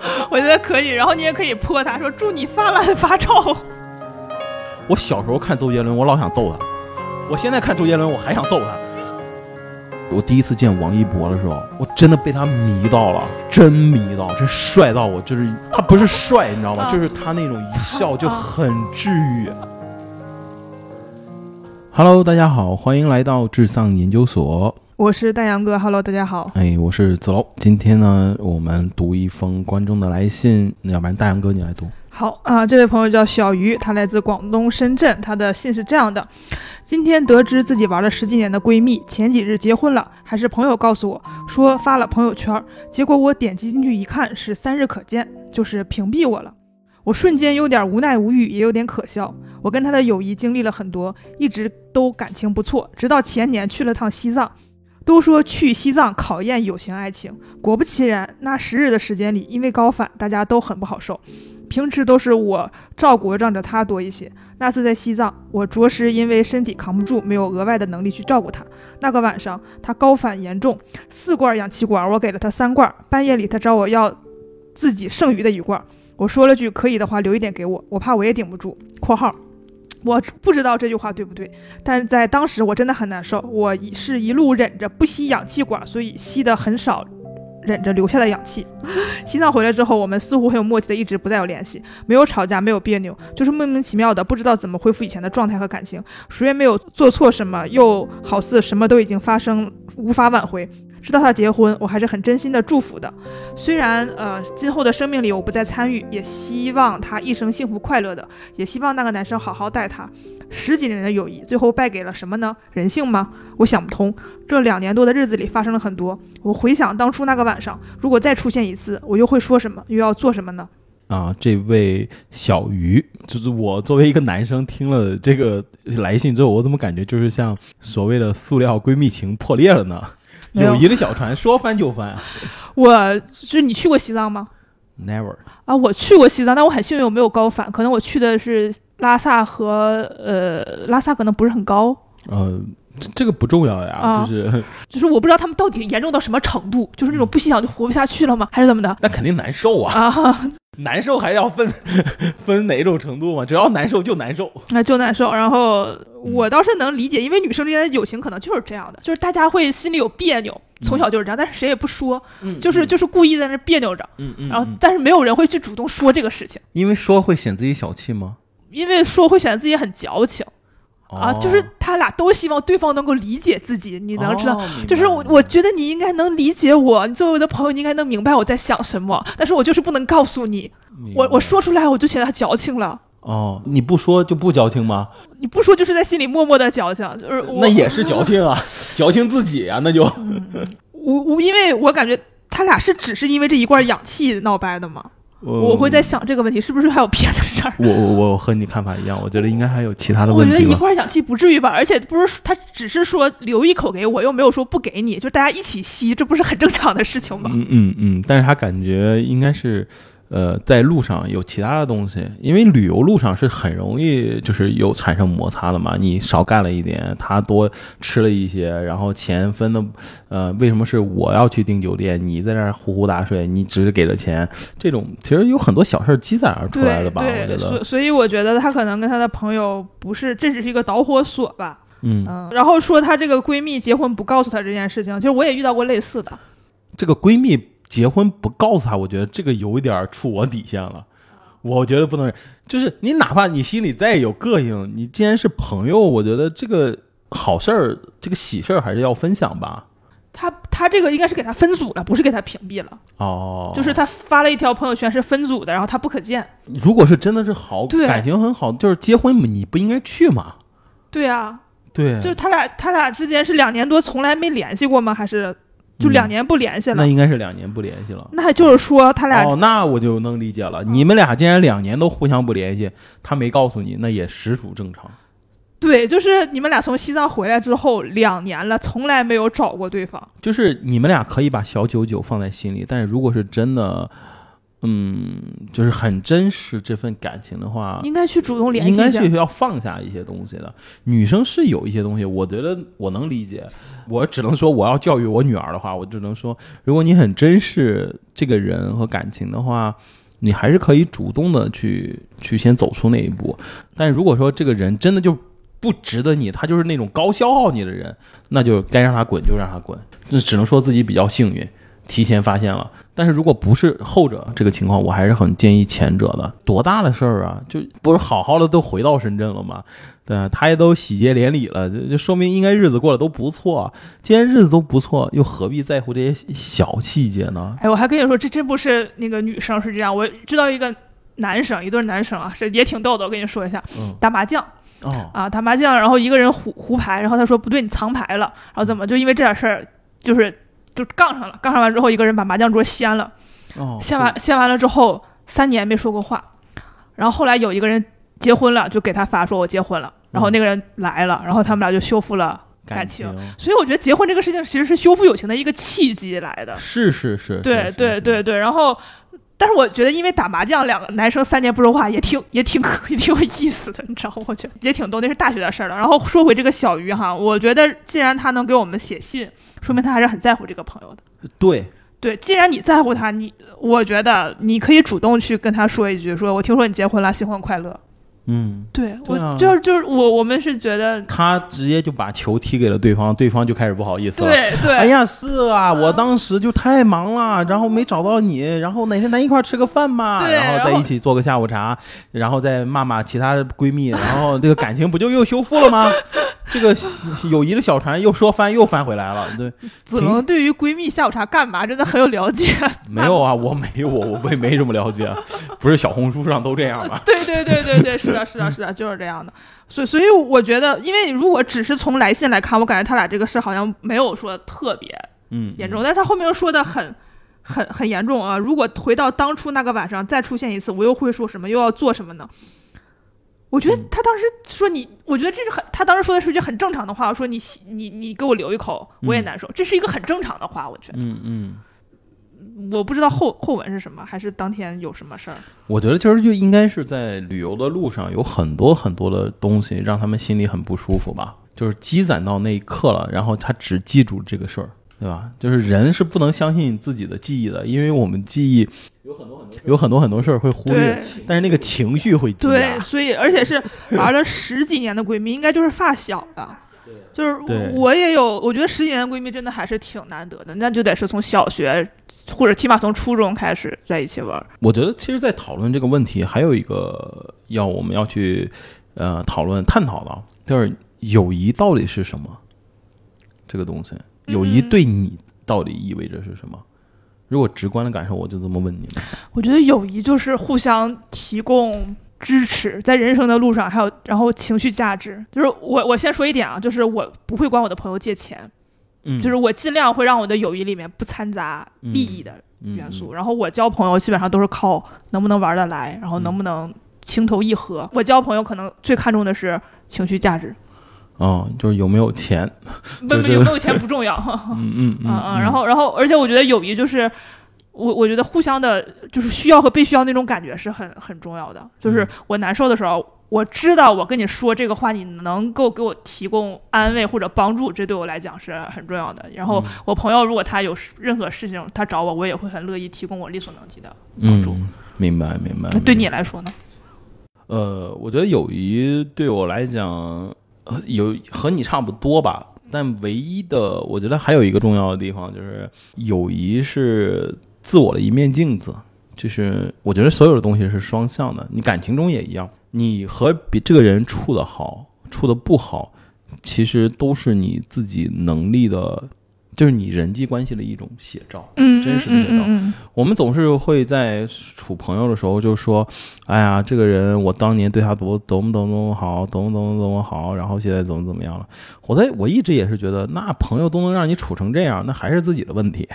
我觉得可以。然后你也可以泼他说祝你发烂发臭。我小时候看周杰伦，我老想揍他；我现在看周杰伦，我还想揍他。我第一次见王一博的时候，我真的被他迷到了，真迷到，真帅到我，就是他不是帅，你知道吗？就是他那种一笑就很治愈。Hello，大家好，欢迎来到智丧研究所。我是大杨哥，Hello，大家好。哎，我是子龙。今天呢，我们读一封观众的来信，要不然大杨哥你来读。好啊，这位朋友叫小鱼，他来自广东深圳。他的信是这样的：今天得知自己玩了十几年的闺蜜前几日结婚了，还是朋友告诉我说发了朋友圈，结果我点击进去一看是三日可见，就是屏蔽我了。我瞬间有点无奈无语，也有点可笑。我跟她的友谊经历了很多，一直都感情不错，直到前年去了趟西藏。都说去西藏考验有情爱情，果不其然，那十日的时间里，因为高反，大家都很不好受。平时都是我照顾让着他多一些。那次在西藏，我着实因为身体扛不住，没有额外的能力去照顾他。那个晚上，他高反严重，四罐氧气管，我给了他三罐。半夜里，他找我要自己剩余的一罐，我说了句可以的话，留一点给我，我怕我也顶不住。（括号）我不知道这句话对不对，但是在当时我真的很难受，我是一路忍着不吸氧气管，所以吸的很少。忍着留下的氧气。西藏回来之后，我们似乎很有默契的，一直不再有联系，没有吵架，没有别扭，就是莫名其妙的，不知道怎么恢复以前的状态和感情。谁也没有做错什么，又好似什么都已经发生，无法挽回。知道他结婚，我还是很真心的祝福的。虽然呃，今后的生命里我不再参与，也希望他一生幸福快乐的，也希望那个男生好好待她。十几年的友谊，最后败给了什么呢？人性吗？我想不通。这两年多的日子里发生了很多。我回想当初那个晚上，如果再出现一次，我又会说什么？又要做什么呢？啊，这位小鱼，就是我作为一个男生，听了这个来信之后，我怎么感觉就是像所谓的塑料闺蜜情破裂了呢？友谊的小船说翻就翻。我就是你去过西藏吗？Never 啊，我去过西藏，但我很幸运我没有高反，可能我去的是拉萨和呃拉萨可能不是很高。呃，这个不重要呀，就是 就是我不知道他们到底严重到什么程度，就是那种不吸氧就活不下去了吗？还是怎么的？那肯定难受啊。啊。难受还要分 分哪种程度吗？只要难受就难受，那就难受。然后我倒是能理解，因为女生之间的友情可能就是这样的，就是大家会心里有别扭，从小就是这样，但是谁也不说，就是就是故意在那别扭着。嗯嗯。然后，但是没有人会去主动说这个事情，因为说会显自己小气吗？因为说会显得自己很矫情。啊，就是他俩都希望对方能够理解自己，你能知道？就是我，我觉得你应该能理解我，你作为我的朋友，你应该能明白我在想什么。但是我就是不能告诉你，我我说出来我就显得矫情了。哦，你不说就不矫情吗？你不说就是在心里默默的矫情，就是那也是矫情啊，矫情自己啊，那就我我因为我感觉他俩是只是因为这一罐氧气闹掰的吗？我会在想这个问题是不是还有别的事儿？我我我和你看法一样，我觉得应该还有其他的问题。我觉得一罐氧气不至于吧，而且不是他只是说留一口给我，又没有说不给你，就大家一起吸，这不是很正常的事情吗？嗯嗯嗯，但是他感觉应该是。呃，在路上有其他的东西，因为旅游路上是很容易就是有产生摩擦的嘛。你少干了一点，他多吃了一些，然后钱分的，呃，为什么是我要去订酒店，你在那儿呼呼大睡，你只是给了钱？这种其实有很多小事积攒而出来的吧？我觉得，所所以我觉得他可能跟他的朋友不是，这只是一个导火索吧。嗯嗯。然后说她这个闺蜜结婚不告诉她这件事情，其实我也遇到过类似的。这个闺蜜。结婚不告诉他，我觉得这个有一点触我底线了。我觉得不能，就是你哪怕你心里再有膈应，你既然是朋友，我觉得这个好事儿，这个喜事儿还是要分享吧。他他这个应该是给他分组了，不是给他屏蔽了。哦，就是他发了一条朋友圈是分组的，然后他不可见。如果是真的是好感情很好，就是结婚你不应该去吗？对啊，对，就是他俩他俩之间是两年多从来没联系过吗？还是？就两年不联系了，那应该是两年不联系了。那就是说他俩哦，那我就能理解了。你们俩既然两年都互相不联系，他没告诉你，那也实属正常。对，就是你们俩从西藏回来之后两年了，从来没有找过对方。就是你们俩可以把小九九放在心里，但是如果是真的，嗯，就是很珍视这份感情的话，应该去主动联系应该去。要放下一些东西的。女生是有一些东西，我觉得我能理解。我只能说，我要教育我女儿的话，我只能说，如果你很珍视这个人和感情的话，你还是可以主动的去去先走出那一步。但如果说这个人真的就不值得你，他就是那种高消耗你的人，那就该让他滚就让他滚。那只能说自己比较幸运，提前发现了。但是如果不是后者这个情况，我还是很建议前者的。多大的事儿啊，就不是好好的都回到深圳了吗？对啊，他也都喜结连理了，就就说明应该日子过得都不错。既然日子都不错，又何必在乎这些小细节呢？哎，我还跟你说，这真不是那个女生是这样，我知道一个男生，一对男生啊，是也挺逗的。我跟你说一下，嗯，打麻将哦，啊，打麻将，然后一个人胡胡牌，然后他说不对，你藏牌了，然后怎么就因为这点事儿，就是就杠上了，杠上完之后，一个人把麻将桌掀了。哦，献完掀完了之后，三年没说过话，然后后来有一个人结婚了，就给他发说我结婚了，然后那个人来了，然后他们俩就修复了。感情情所以我觉得结婚这个事情其实是修复友情的一个契机来的。是是是，对对对对，然后。但是我觉得，因为打麻将，两个男生三年不说话，也挺也挺可 也挺有意思的，你知道吗？我觉得也挺逗，那是大学的事儿了。然后说回这个小鱼哈，我觉得既然他能给我们写信，说明他还是很在乎这个朋友的。对，对，既然你在乎他，你我觉得你可以主动去跟他说一句，说我听说你结婚了，新婚快乐。嗯，对我就是就是我我们是觉得，他直接就把球踢给了对方，对方就开始不好意思了。对对，哎呀，是啊，我当时就太忙了，然后没找到你，然后哪天咱一块儿吃个饭嘛，然后在一起做个下午茶，然后再骂骂其他的闺蜜，然后这个感情不就又修复了吗？这个友谊的小船又说翻又翻回来了，对，子龙对于闺蜜下午茶干嘛真的很有了解。没有啊，我没有，我我也没这么了解，不是小红书上都这样吗？对对对对对，是的，是的，是的，就是这样的。所以所以我觉得，因为如果只是从来信来看，我感觉他俩这个事好像没有说特别嗯，严重，但是他后面又说的很。很很严重啊！如果回到当初那个晚上再出现一次，我又会说什么，又要做什么呢？我觉得他当时说你，我觉得这是很，他当时说的是一句很正常的话，说你你你给我留一口，我也难受，这是一个很正常的话，我觉得。嗯嗯。我不知道后后文是什么，还是当天有什么事儿。我觉得其实就应该是在旅游的路上有很多很多的东西让他们心里很不舒服吧，就是积攒到那一刻了，然后他只记住这个事儿，对吧？就是人是不能相信自己的记忆的，因为我们记忆有很多很多有很多很多事儿会忽略，但是那个情绪会积对，所以而且是玩了十几年的闺蜜，应该就是发小的。就是对我也有，我觉得十几年的闺蜜真的还是挺难得的，那就得是从小学或者起码从初中开始在一起玩。我觉得其实，在讨论这个问题，还有一个要我们要去呃讨论探讨的，就是友谊到底是什么？这个东西，友谊嗯对你到底意味着是什么？如果直观的感受，我就这么问你们。我觉得友谊就是互相提供支持，在人生的路上，还有然后情绪价值。就是我我先说一点啊，就是我不会管我的朋友借钱，嗯，就是我尽量会让我的友谊里面不掺杂利益的元素。然后我交朋友基本上都是靠能不能玩得来，然后能不能情投意合。我交朋友可能最看重的是情绪价值，哦，就是有没有钱？不就是不有没有钱不重要。嗯嗯嗯嗯，然后 然后，而且我觉得友谊就是，我我觉得互相的，就是需要和被需要那种感觉是很很重要的。就是嗯我难受的时候，我知道我跟你说这个话，你能够给我提供安慰或者帮助，这对我来讲是很重要的。然后嗯我朋友如果他有任何事情他找我，我也会很乐意提供我力所能及的帮助。嗯，明白明白。那对你来说呢？呃，我觉得友谊对我来讲，有和你差不多吧。但唯一的，我觉得还有一个重要的地方，就是友谊是自我的一面镜子。就是我觉得所有的东西是双向的，你感情中也一样，你和比这个人处的好，处的不好，其实都是你自己能力的，就是你人际关系的一种写照。嗯，真实的写照嗯嗯嗯我们总是会在处朋友的时候就说：“哎呀，这个人我当年对他多多么多么好，多么多么多么好，然后现在怎么怎么样了。”我在我一直也是觉得，那朋友都能让你处成这样，那还是自己的问题。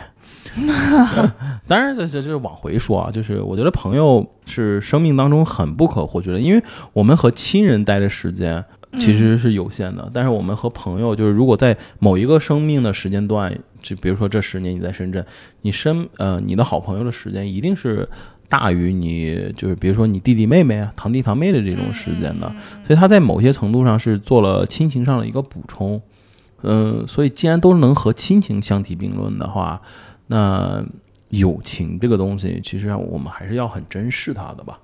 当然，这这这是往回说啊，就是我觉得朋友是生命当中很不可或缺的，因为我们和亲人待的时间嗯其实是有限的，但是我们和朋友，就是如果在某一个生命的时间段，就比如说这十年你在深圳，你身呃你的好朋友的时间一定是大于你就是比如说你弟弟妹妹啊、堂弟堂妹的这种时间的，嗯所以他在某些程度上是做了亲情上的一个补充。嗯，所以既然都能和亲情相提并论的话，那友情这个东西，其实我们还是要很珍视它的吧。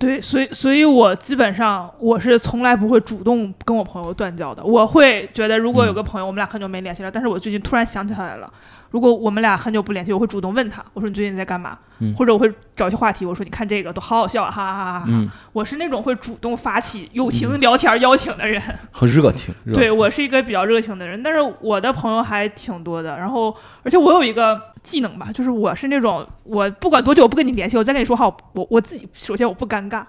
对，所以所以我基本上我是从来不会主动跟我朋友断交的。我会觉得，如果有个朋友，我们俩很久没联系了，但是我最近突然想起来了，如果我们俩很久不联系，我会主动问他，我说你最近在干嘛？嗯或者我会找一些话题，我说你看这个都好好笑啊，哈哈哈哈哈我是那种会主动发起友情聊天邀请的人。很热情，热对我是一个比较热情的人，但是我的朋友还挺多的。然后，而且我有一个技能吧，就是我是那种我不管多久我不跟你联系，我再跟你说话，我我自己首先我不尴尬。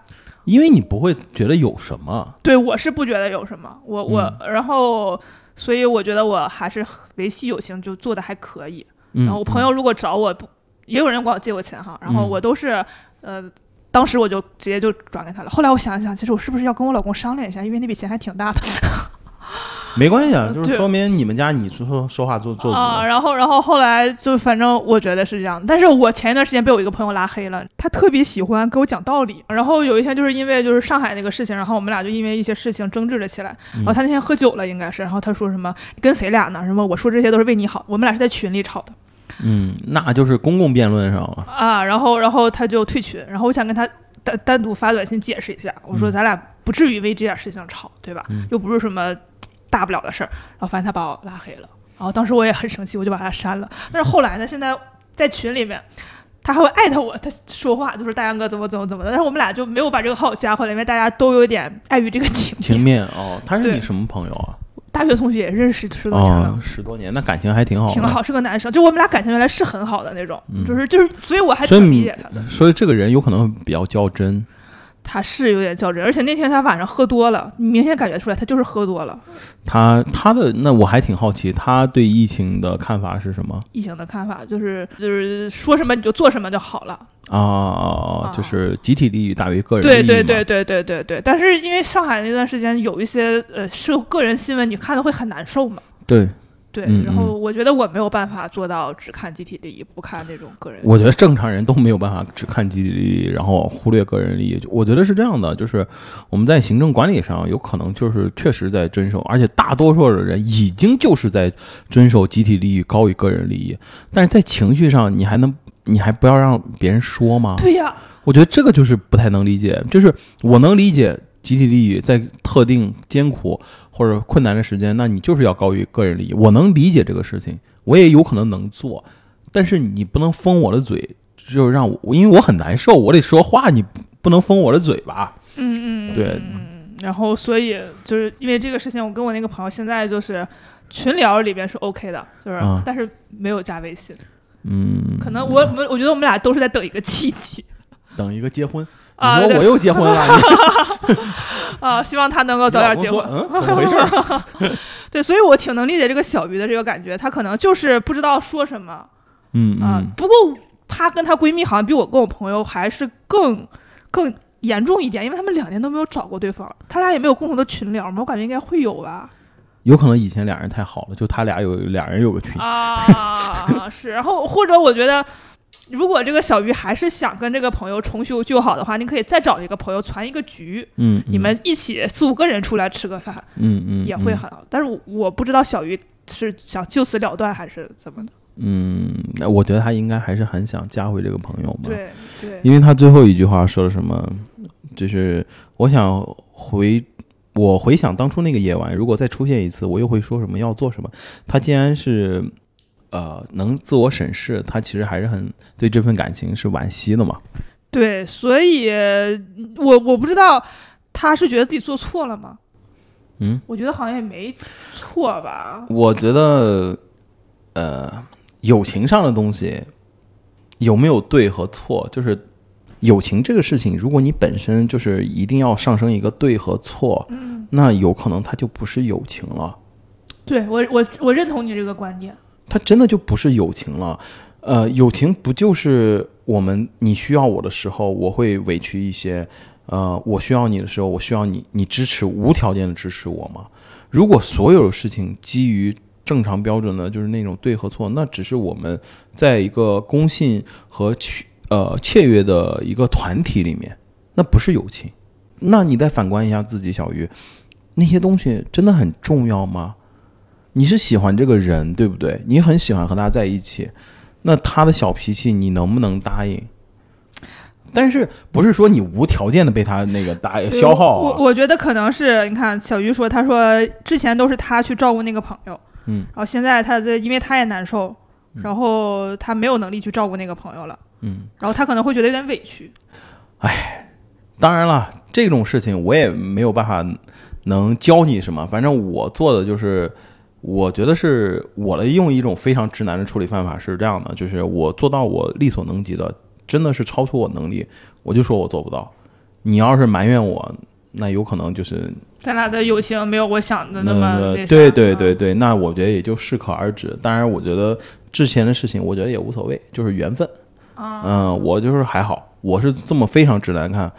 因为你不会觉得有什么。对我是不觉得有什么，我我、嗯然后，所以我觉得我还是维系友情就做的还可以。嗯，然后我朋友如果找我不，也有人管我借过钱哈，然后嗯我都是呃。当时我就直接就转给他了。后来我想一想，其实我是不是要跟我老公商量一下，因为那笔钱还挺大的没关系啊，就是说明你们家你说说话做做足啊。然后，然后后来就反正我觉得是这样。但是我前一段时间被我一个朋友拉黑了，他特别喜欢给我讲道理。然后有一天就是因为就是上海那个事情，然后我们俩就因为一些事情争执了起来。然后他那天喝酒了，应该是，然后他说什么跟谁俩呢？什么我说这些都是为你好。我们俩是在群里吵的。嗯，那就是公共辩论上了。啊，然后然后他就退群，然后我想跟他单单独发短信解释一下，我说嗯咱俩不至于为这点事情吵，对吧？嗯又不是什么大不了的事儿。然后发现他把我拉黑了，然后当时我也很生气，我就把他删了。但是后来呢，现在在群里面。他还会艾特我，他说话就是大杨哥怎么怎么怎么的，但是我们俩就没有把这个号加回来，因为大家都有点碍于这个情情面。哦，他是对你什么朋友啊？大学同学也认识十多年了，哦，十多年，那感情还挺好的。挺好，是个男生，就我们俩感情原来是很好的那种，嗯就是就是，所以我还挺理解他的。所以这个人有可能比较较真。他是有点较真，而且那天他晚上喝多了，你明显感觉出来他就是喝多了。他他的那我还挺好奇，他对疫情的看法是什么疫情的看法就是就是说什么你就做什么就好了。啊？就是集体利益大于个人利益嘛对对对对对对对。但是因为上海那段时间有一些呃是个人新闻，你看的会很难受嘛。对，对，嗯然后我觉得我没有办法做到只看集体利益，不看那种个人。我觉得正常人都没有办法只看集体利益，然后忽略个人利益。我觉得是这样的，就是我们在行政管理上有可能就是确实在遵守，而且大多数的人已经就是在遵守集体利益高于个人利益，但是在情绪上你还能你还不要让别人说吗？对呀，我觉得这个就是不太能理解，就是我能理解集体利益在特定艰苦或者困难的时间，那你就是要高于个人利益，我能理解这个事情，我也有可能能做，但是你不能封我的嘴，就让我因为我很难受，我得说话，你不能封我的嘴吧？嗯嗯，对嗯。嗯然后所以就是因为这个事情，我跟我那个朋友现在就是群聊里边是 OK 的，就是、啊但是没有加微信。嗯，可能我我们我觉得我们俩都是在等一个契机等一个结婚，啊，我又结婚了，你 啊，希望他能够早点结婚。怎么回事？对，所以我挺能理解这个小鱼的这个感觉，她可能就是不知道说什么嗯啊。嗯，不过她跟她闺蜜好像比我跟我朋友还是更更严重一点，因为他们两年都没有找过对方，他俩也没有共同的群聊嘛，我感觉应该会有吧。有可能以前俩人太好了，就他俩有俩人有个群，啊，是，然后或者我觉得。如果这个小鱼还是想跟这个朋友重修旧好的话，你可以再找一个朋友传一个局，嗯，嗯你们一起四五个人出来吃个饭，嗯嗯嗯也会很好。但是我我不知道小鱼是想就此了断还是怎么的。嗯，那我觉得他应该还是很想加回这个朋友嘛。，对对，因为他最后一句话说了什么，就是我想回，我回想当初那个夜晚，如果再出现一次，我又会说什么，要做什么。他既然是呃能自我审视，他其实还是很对这份感情是惋惜的嘛。对，所以我我不知道他是觉得自己做错了吗？嗯，我觉得好像也没错吧。我觉得呃，友情上的东西有没有对和错，就是。友情这个事情，如果你本身就是一定要上升一个对和错，嗯，那有可能它就不是友情了，对我我我认同你这个观点。它真的就不是友情了。呃，友情不就是我们你需要我的时候，我会委屈一些；呃，我需要你的时候，我需要你，你支持无条件的支持我吗？如果所有的事情基于正常标准的，就是那种对和错，那只是我们在一个公信和取呃契约的一个团体里面，那不是友情。那你再反观一下自己，小鱼，那些东西真的很重要吗？你是喜欢这个人，对不对？你很喜欢和他在一起，那他的小脾气你能不能答应？但是不是说你无条件的被他那个打消耗啊？我我觉得可能是你看小鱼说，他说之前都是他去照顾那个朋友，嗯，然后现在他在因为他也难受，然后他没有能力去照顾那个朋友了，嗯，然后他可能会觉得有点委屈。当然了，这种事情我也没有办法能教你什么，反正我做的就是，我觉得是我的用一种非常直男的处理方法是这样的，就是我做到我力所能及的，真的是超出我能力，我就说我做不到。你要是埋怨我，那有可能就是咱俩的友情没有我想的那么对对对嗯对，那我觉得也就适可而止。当然，我觉得之前的事情，我觉得也无所谓，就是缘分。啊嗯，我就是还好，我是这么非常直男看。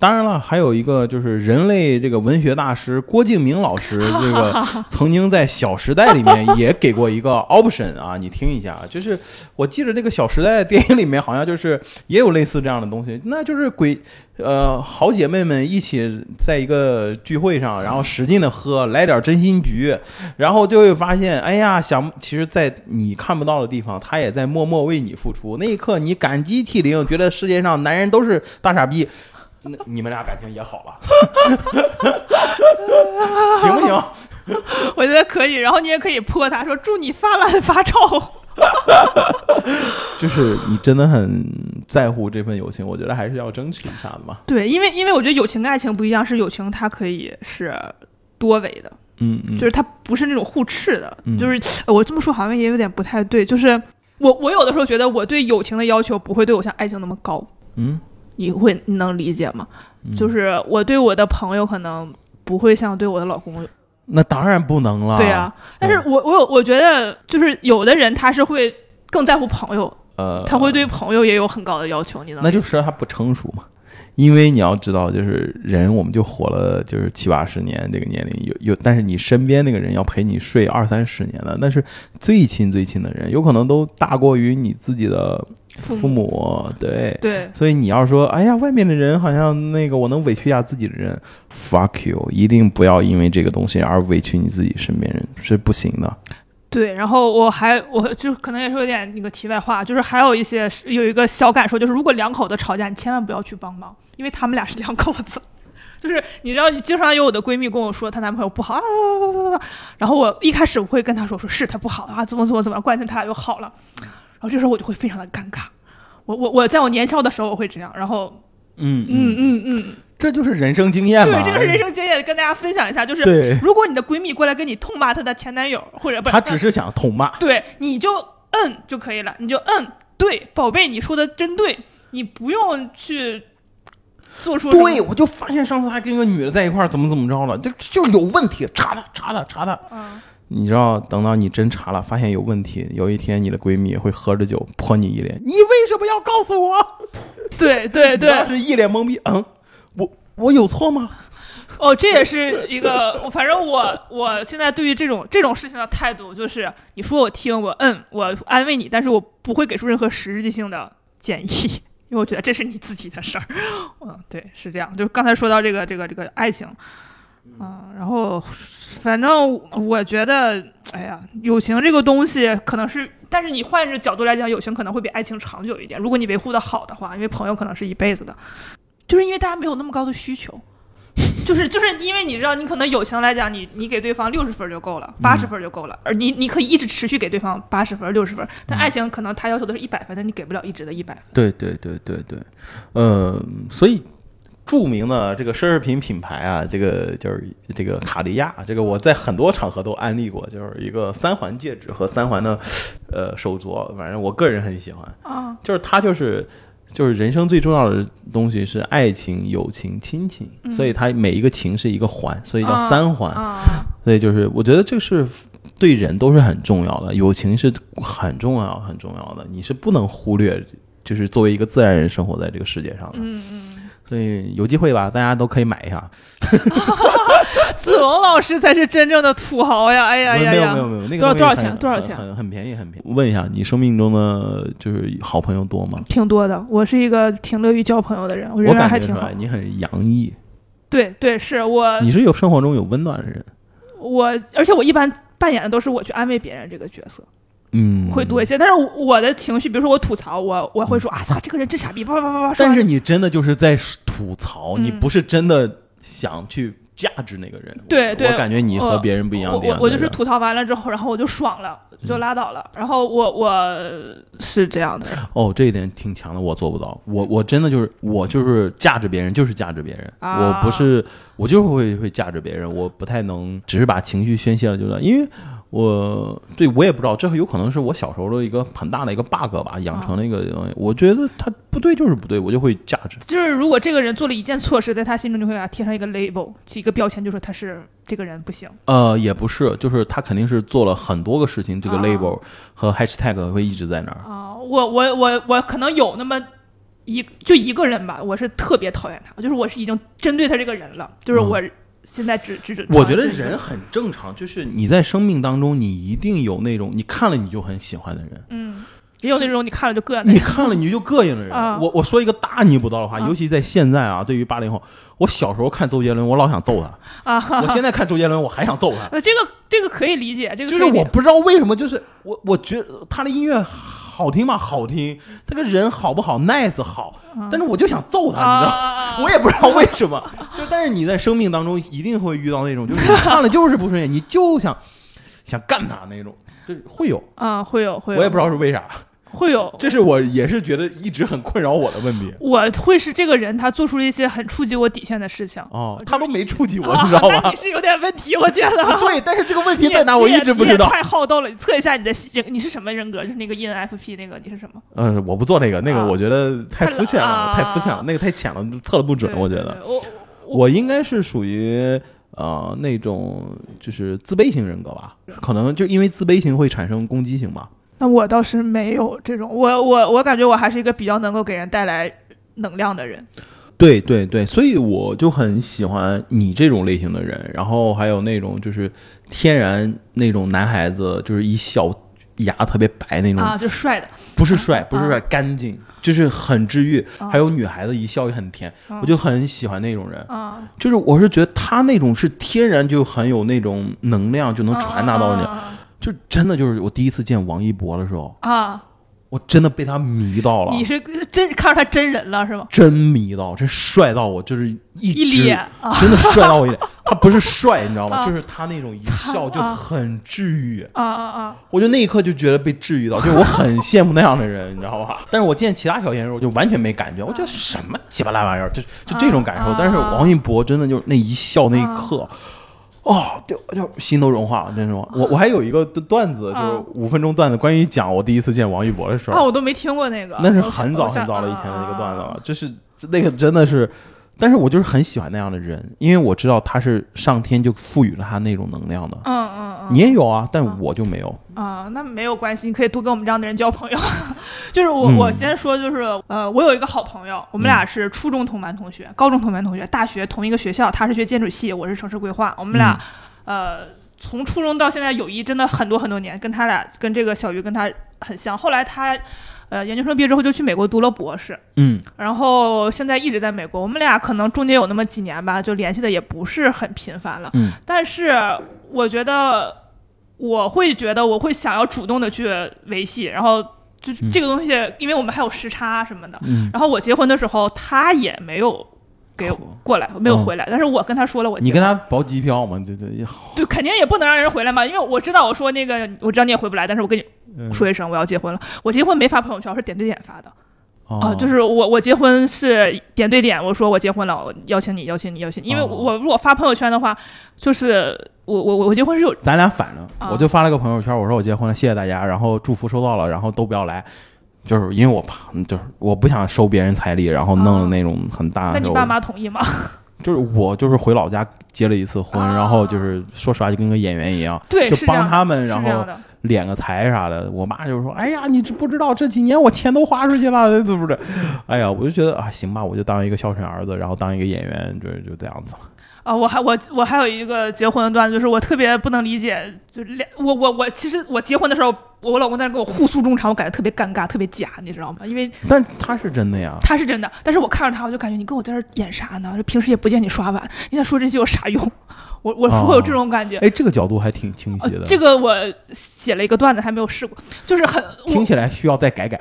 当然了，还有一个就是人类这个文学大师郭敬明老师，这个曾经在《小时代》里面也给过一个 option 啊，你听一下，就是我记得这个《小时代》电影里面好像就是也有类似这样的东西，那就是鬼呃好姐妹们一起在一个聚会上，然后使劲的喝，来点真心局，然后就会发现，哎呀，想其实，在你看不到的地方，他也在默默为你付出。那一刻，你感激涕零，觉得世界上男人都是大傻逼。那你们俩感情也好了，行不行？我觉得可以，然后你也可以泼他说祝你发烂发臭。就是你真的很在乎这份友情，我觉得还是要争取一下的嘛。对，因为因为我觉得友情跟爱情不一样，是友情它可以是多维的，嗯嗯，就是它不是那种互斥的。嗯就是呃我这么说好像也有点不太对，就是我我有的时候觉得我对友情的要求不会对我像爱情那么高，嗯，你会你能理解吗？嗯就是我对我的朋友可能不会像对我的老公那当然不能了。对啊，但是我我有我觉得就是有的人他是会更在乎朋友，呃，他会对朋友也有很高的要求，你能那就说他不成熟嘛。因为你要知道，就是人，我们就活了就是七八十年这个年龄，有有，但是你身边那个人要陪你睡二三十年的，那是最亲最亲的人，有可能都大过于你自己的父父母。对，对所以你要说，哎呀，外面的人好像那个我能委屈一下自己的人，fuck you，一定不要因为这个东西而委屈你自己身边人，是不行的。对，然后我还我就可能也是有点那个题外话，就是还有一些有一个小感受，就是如果两口子吵架，你千万不要去帮忙，因为他们俩是两口子。就是你知道，经常有我的闺蜜跟我说她男朋友不好啊，然后我一开始我会跟她说，说是他不好啊，怎么怎么怎么，过两天他俩又好了，然后这时候我就会非常的尴尬。我我我在我年少的时候我会这样，然后嗯嗯，嗯嗯，这就是人生经验嘛。对，这个是人生经验，跟大家分享一下，就是，如果你的闺蜜过来跟你痛骂她的前男友，或者不她只是想痛骂。对，你就嗯就可以了，你就嗯，对，宝贝，你说的真对，你不用去做出对，我就发现上次还跟一个女的在一块儿，怎么怎么着了，就就有问题，查他，查他，查他。嗯，你知道，等到你真查了，发现有问题，有一天你的闺蜜会喝着酒泼你一脸，你为什么要告诉我？对 对对，是一脸懵逼，嗯，我我有错吗？哦，这也是一个，反正我我现在对于这种这种事情的态度就是，你说我听，我嗯，我安慰你，但是我不会给出任何实质性的建议。因为我觉得这是你自己的事儿，嗯，对，是这样。就刚才说到这个这个这个爱情，嗯，然后反正我觉得，哎呀，友情这个东西可能是，但是你换一个角度来讲，友情可能会比爱情长久一点。如果你维护的好的话，因为朋友可能是一辈子的，就是因为大家没有那么高的需求。就是就是因为你知道，你可能友情来讲，你你给对方六十分就够了，八十分就够了，而你你可以一直持续给对方八十分、六十分，但爱情可能他要求的是一百分，但你给不了一直的一百分。对对对对对，呃，所以著名的这个奢侈品品牌啊，这个就是这个卡地亚，这个我在很多场合都安利过，就是一个三环戒指和三环的呃手镯，反正我个人很喜欢，啊，就是它就是。就是人生最重要的东西是爱情、友情、亲情，嗯所以它每一个情是一个环，所以叫啊三环。啊，所以就是我觉得这是对人都是很重要的，友情是很重要很重要的，你是不能忽略，就是作为一个自然人生活在这个世界上的。嗯嗯，所以有机会吧，大家都可以买一下。子龙老师才是真正的土豪呀！哎呀呀呀！没有没有没有，那个多少多少钱多少钱很很很便宜，很便宜。问一下，你生命中的就是好朋友多吗？挺多的。我是一个挺乐于交朋友的人，我我人缘还挺好。你很洋溢，对对，是我你是有生活中有温暖的人。我，而且我一般扮演的都是我去安慰别人这个角色，嗯，会多一些。但是我的情绪，比如说我吐槽，我我会说啊操，这个人真傻逼，叭叭叭叭叭。但是你真的就是在吐槽，嗯你不是真的想去价值那个人。对对我感觉你和别人不一样点我。我我就是吐槽完了之后，然后我就爽了，就拉倒了。然后我我是这样的，哦，这一点挺强的，我做不到。我我真的就是我就是价值别人，就是价值别人。啊我不是我就是会会价值别人，我不太能只是把情绪宣泄了就算，因为我对我也不知道，这有可能是我小时候的一个很大的一个 bug 吧，养成了一个东西。我觉得他不对就是不对，我就会价值。就是如果这个人做了一件错事，在他心中就会给他贴上一个 label，一个标签，就说他是这个人不行。呃，也不是，就是他肯定是做了很多个事情，这个啊 label 和 hashtag 会一直在那儿。啊，我我我我可能有那么一就一个人吧，我是特别讨厌他，就是我是已经针对他这个人了，就是我现在只只只。嗯我觉得人很正常，就是你在生命当中，你一定有那种你看了你就很喜欢的人，嗯，也有那种你看了就膈应你看了你就膈应的人。啊我我说一个大逆不道的话，啊尤其在现在啊，对于八零后，我小时候看周杰伦，我老想揍他；啊。我现在看周杰伦，我还想揍他。呃，这个这个可以理解，这个就是我不知道为什么，就是我我觉得他的音乐好听吗？好听，他个人好不好？nice 好，但是我就想揍他，你知道我也不知道为什么，就但是你在生命当中一定会遇到那种，就是你看了就是不顺眼，你就想想干他那种，就是会有，啊会有会有，我也不知道是为啥，会有。这是我也是觉得一直很困扰我的问题。我会是这个人，他做出了一些很触及我底线的事情，哦，他都没触及我，啊你知道吗那你？是有点问题，我觉得。对，但是这个问题在哪，我一直不知道。太好斗了，你测一下你的人，你是什么人格？就是那个 ENFP 那个，你是什么？嗯，我不做那个，那个啊我觉得太肤浅了，啊太肤浅了，那个太浅了，测的不准，我觉得。我我应该是属于呃那种就是自卑型人格吧，可能就因为自卑型会产生攻击性吧。那我倒是没有这种，我我我感觉我还是一个比较能够给人带来能量的人。对对对，所以我就很喜欢你这种类型的人，然后还有那种就是天然那种男孩子，就是一笑牙特别白那种，啊，就帅的，不是帅，不是帅，干净，就是很治愈。啊还有女孩子一笑也很甜，啊我就很喜欢那种人。啊，就是我是觉得他那种是天然就很有那种能量，就能传达到人家。啊就真的就是我第一次见王一博的时候，啊，我真的被他迷到了，你是真看着他真人了是吗？真迷到，真帅到我就是一一脸啊真的帅到我一脸。他不是帅，你知道吗？啊就是他那种一笑就啊很治愈，啊啊啊！我就那一刻就觉得被治愈到，就是我很羡慕那样的人，你知道吧？但是我见其他小鲜肉就完全没感觉，我觉得什么鸡巴烂玩意儿，就就这种感受啊。但是王一博真的就是那一笑那一刻。哦，就就心都融化了，真是。我我还有一个段子，就是啊五分钟段子，关于讲我第一次见王一博的时候。啊，我都没听过那个，那是很早很早了以前的一个段子啊了，就是那个真的是，但是我就是很喜欢那样的人，因为我知道他是上天就赋予了他那种能量的。嗯嗯嗯，你也有啊，但我就没有。啊，那没有关系，你可以多跟我们这样的人交朋友。就是我，嗯我先说，就是呃，我有一个好朋友，我们俩是初中同班同学，高中同班同学，大学同一个学校，他是学建筑系，我是城市规划，我们俩、呃从初中到现在友谊真的很多很多年，跟他俩跟这个小鱼跟他很像。后来他呃研究生毕业之后就去美国读了博士，嗯然后现在一直在美国。我们俩可能中间有那么几年吧，就联系的也不是很频繁了。嗯但是我觉得我会觉得我会想要主动的去维系，然后就这个东西，因为我们还有时差什么的。嗯，然后我结婚的时候，他也没有给我过来，没有回来。但是我跟他说了我你跟他包机票吗？这这也好。对，肯定也不能让人回来嘛，因为我知道我说那个，我知道你也回不来，但是我跟你嗯说一声我要结婚了。我结婚没发朋友圈，我是点对点发的。啊，哦就是我我结婚是点对点，我说我结婚了，我邀请你，邀请你，邀请你，因为哦。我如果发朋友圈的话，就是我我我我结婚是有咱俩反着，啊。我就发了个朋友圈，我说我结婚了，谢谢大家，然后祝福收到了，然后都不要来，就是因为我怕，就是我不想收别人彩礼，然后弄了那种很大的。那你爸妈同意吗？就是我就是回老家结了一次婚，啊。然后就是说实话就跟个演员一样，对，就帮他们，然后敛个财啥的，我妈就说：“哎呀，你这不知道这几年我钱都花出去了，对不对？”哎呀，我就觉得啊，行吧，我就当一个孝顺儿子，然后当一个演员，就就这样子了。啊，我还我我还有一个结婚的段子，就是我特别不能理解，就是两我我我其实我结婚的时候，我老公在那跟我互诉衷肠，我感觉特别尴尬，特别假，你知道吗？因为但他是真的呀，他是真的，但是我看着他，我就感觉你跟我在这演啥呢？就平时也不见你刷碗，你在说这些有啥用？我我会有这种感觉。哎，这个角度还挺清晰的。这个我写了一个段子，还没有试过，就是很听起来需要再改改。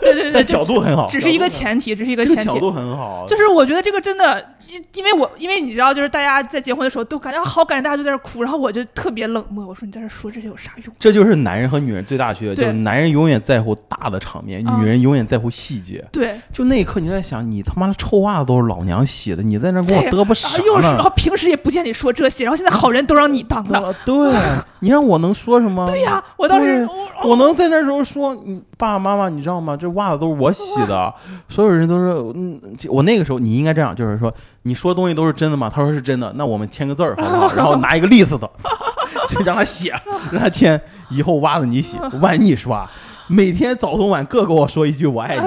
对 对对，角度很好，只是一个前提，只是一个前提。角度很好，就是我觉得这个真的。因因为我因为你知道，就是大家在结婚的时候都感觉好感人，大家就在那哭，然后我就特别冷漠。我说你在这说这些有啥用？这就是男人和女人最大区别，就是男人永远在乎大的场面，女人永远在乎细节。对，就那一刻你在想，你他妈的臭袜子都是老娘洗的，你在那给我嘚啵啥呢？然后平时也不见你说这些，然后现在好人都让你当了。对，你让我能说什么？对呀，我当时我能在那时候说，你爸爸妈妈，你知道吗？这袜子都是我洗的，所有人都是嗯，我那个时候你应该这样，就是说。你说的东西都是真的吗？他说是真的，那我们签个字儿好不好？然后拿一个利索的，就让他写，让他签。以后袜子你洗，碗你刷，每天早中晚各跟我说一句我爱你。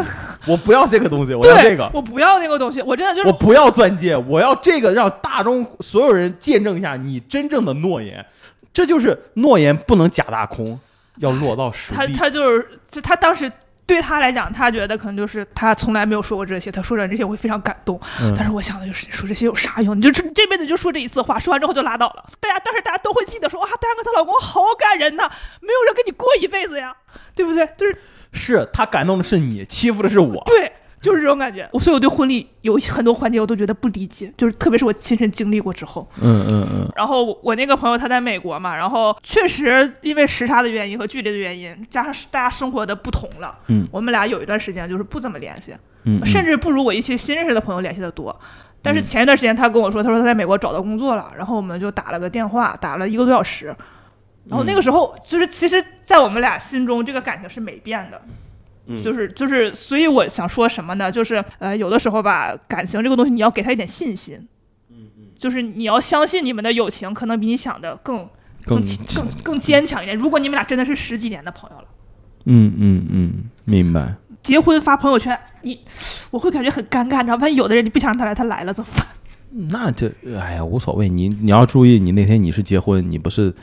我不要这个东西，我要这个。我不要那个东西，我真的就是我不要钻戒，我要这个，让大众所有人见证一下你真正的诺言。这就是诺言不能假大空，要落到实地。他他就是，就他当时。对他来讲，他觉得可能就是他从来没有说过这些，他说着这些我会非常感动。但是我想的就是说这些有啥用？你就这辈子就说这一次话，说完之后就拉倒了。大家当时大家都会记得说啊，丹哥她老公好感人呐，没有人跟你过一辈子呀，对不对？就是是他感动的是你，欺负的是我。对。就是这种感觉，我所以我对婚礼有很多环节我都觉得不理解，就是特别是我亲身经历过之后，嗯嗯嗯。然后我那个朋友他在美国嘛，然后确实因为时差的原因和距离的原因，加上大家生活的不同了，嗯，我们俩有一段时间就是不怎么联系，嗯，甚至不如我一些新认识的朋友联系的多。但是前一段时间他跟我说，他说他在美国找到工作了，然后我们就打了个电话，打了一个多小时，然后那个时候就是其实，在我们俩心中这个感情是没变的。就是就是，所以我想说什么呢？就是呃，有的时候吧，感情这个东西，你要给他一点信心。嗯嗯。就是你要相信你们的友情，可能比你想的更更更更坚强一点。如果你们俩真的是十几年的朋友了。嗯嗯嗯，明白。结婚发朋友圈，你我会感觉很尴尬，你知道？万一有的人你不想让他来，他来了怎么办？那就哎呀，无所谓。你你要注意，你那天你是结婚，你不是。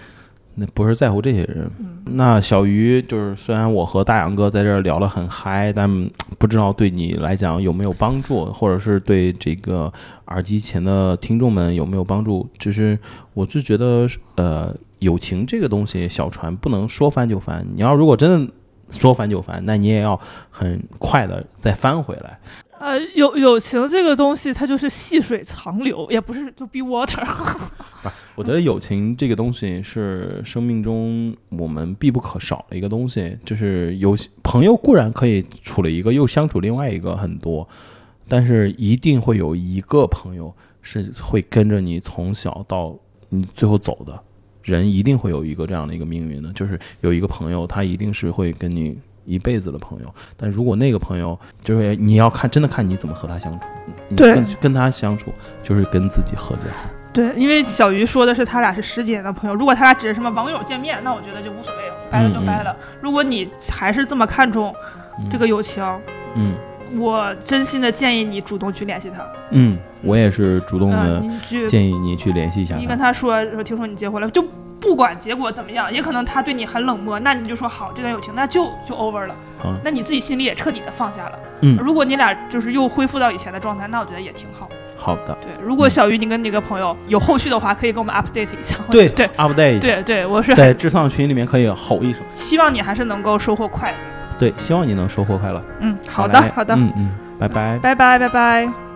那不是在乎这些人。那小鱼就是，虽然我和大杨哥在这儿聊得很嗨，但不知道对你来讲有没有帮助，或者是对这个耳机前的听众们有没有帮助？就是我是觉得，呃，友情这个东西，小船不能说翻就翻。你要如果真的说翻就翻，那你也要很快的再翻回来。呃，友友情这个东西，它就是细水长流，也不是就 be water。不，我觉得友情这个东西是生命中我们必不可少的一个东西。就是有朋友固然可以处了一个，又相处另外一个很多，但是一定会有一个朋友是会跟着你从小到你最后走的人，一定会有一个这样的一个命运的，就是有一个朋友，他一定是会跟你。一辈子的朋友，但如果那个朋友就是你要看，真的看你怎么和他相处。对，跟他相处就是跟自己和解好。对，因为小鱼说的是他俩是十几年的朋友，如果他俩只是什么网友见面，那我觉得就无所谓了，掰了就掰了。如果你还是这么看重这个友情，嗯，我真心的建议你主动去联系他。嗯，我也是主动的建议你去联系一下。你跟他说说，听说你结婚了，就。不管结果怎么样，也可能他对你很冷漠，那你就说好，这段友情那就就 over 了。嗯那你自己心里也彻底的放下了。嗯，如果你俩就是又恢复到以前的状态，那我觉得也挺好。好的。对，如果小鱼你跟那个朋友有后续的话，可以跟我们 update 一下。对对，update。对对，我是在智丧群里面可以吼一声。希望你还是能够收获快乐。对，希望你能收获快乐。嗯，好的好的。嗯嗯，拜拜拜拜拜拜。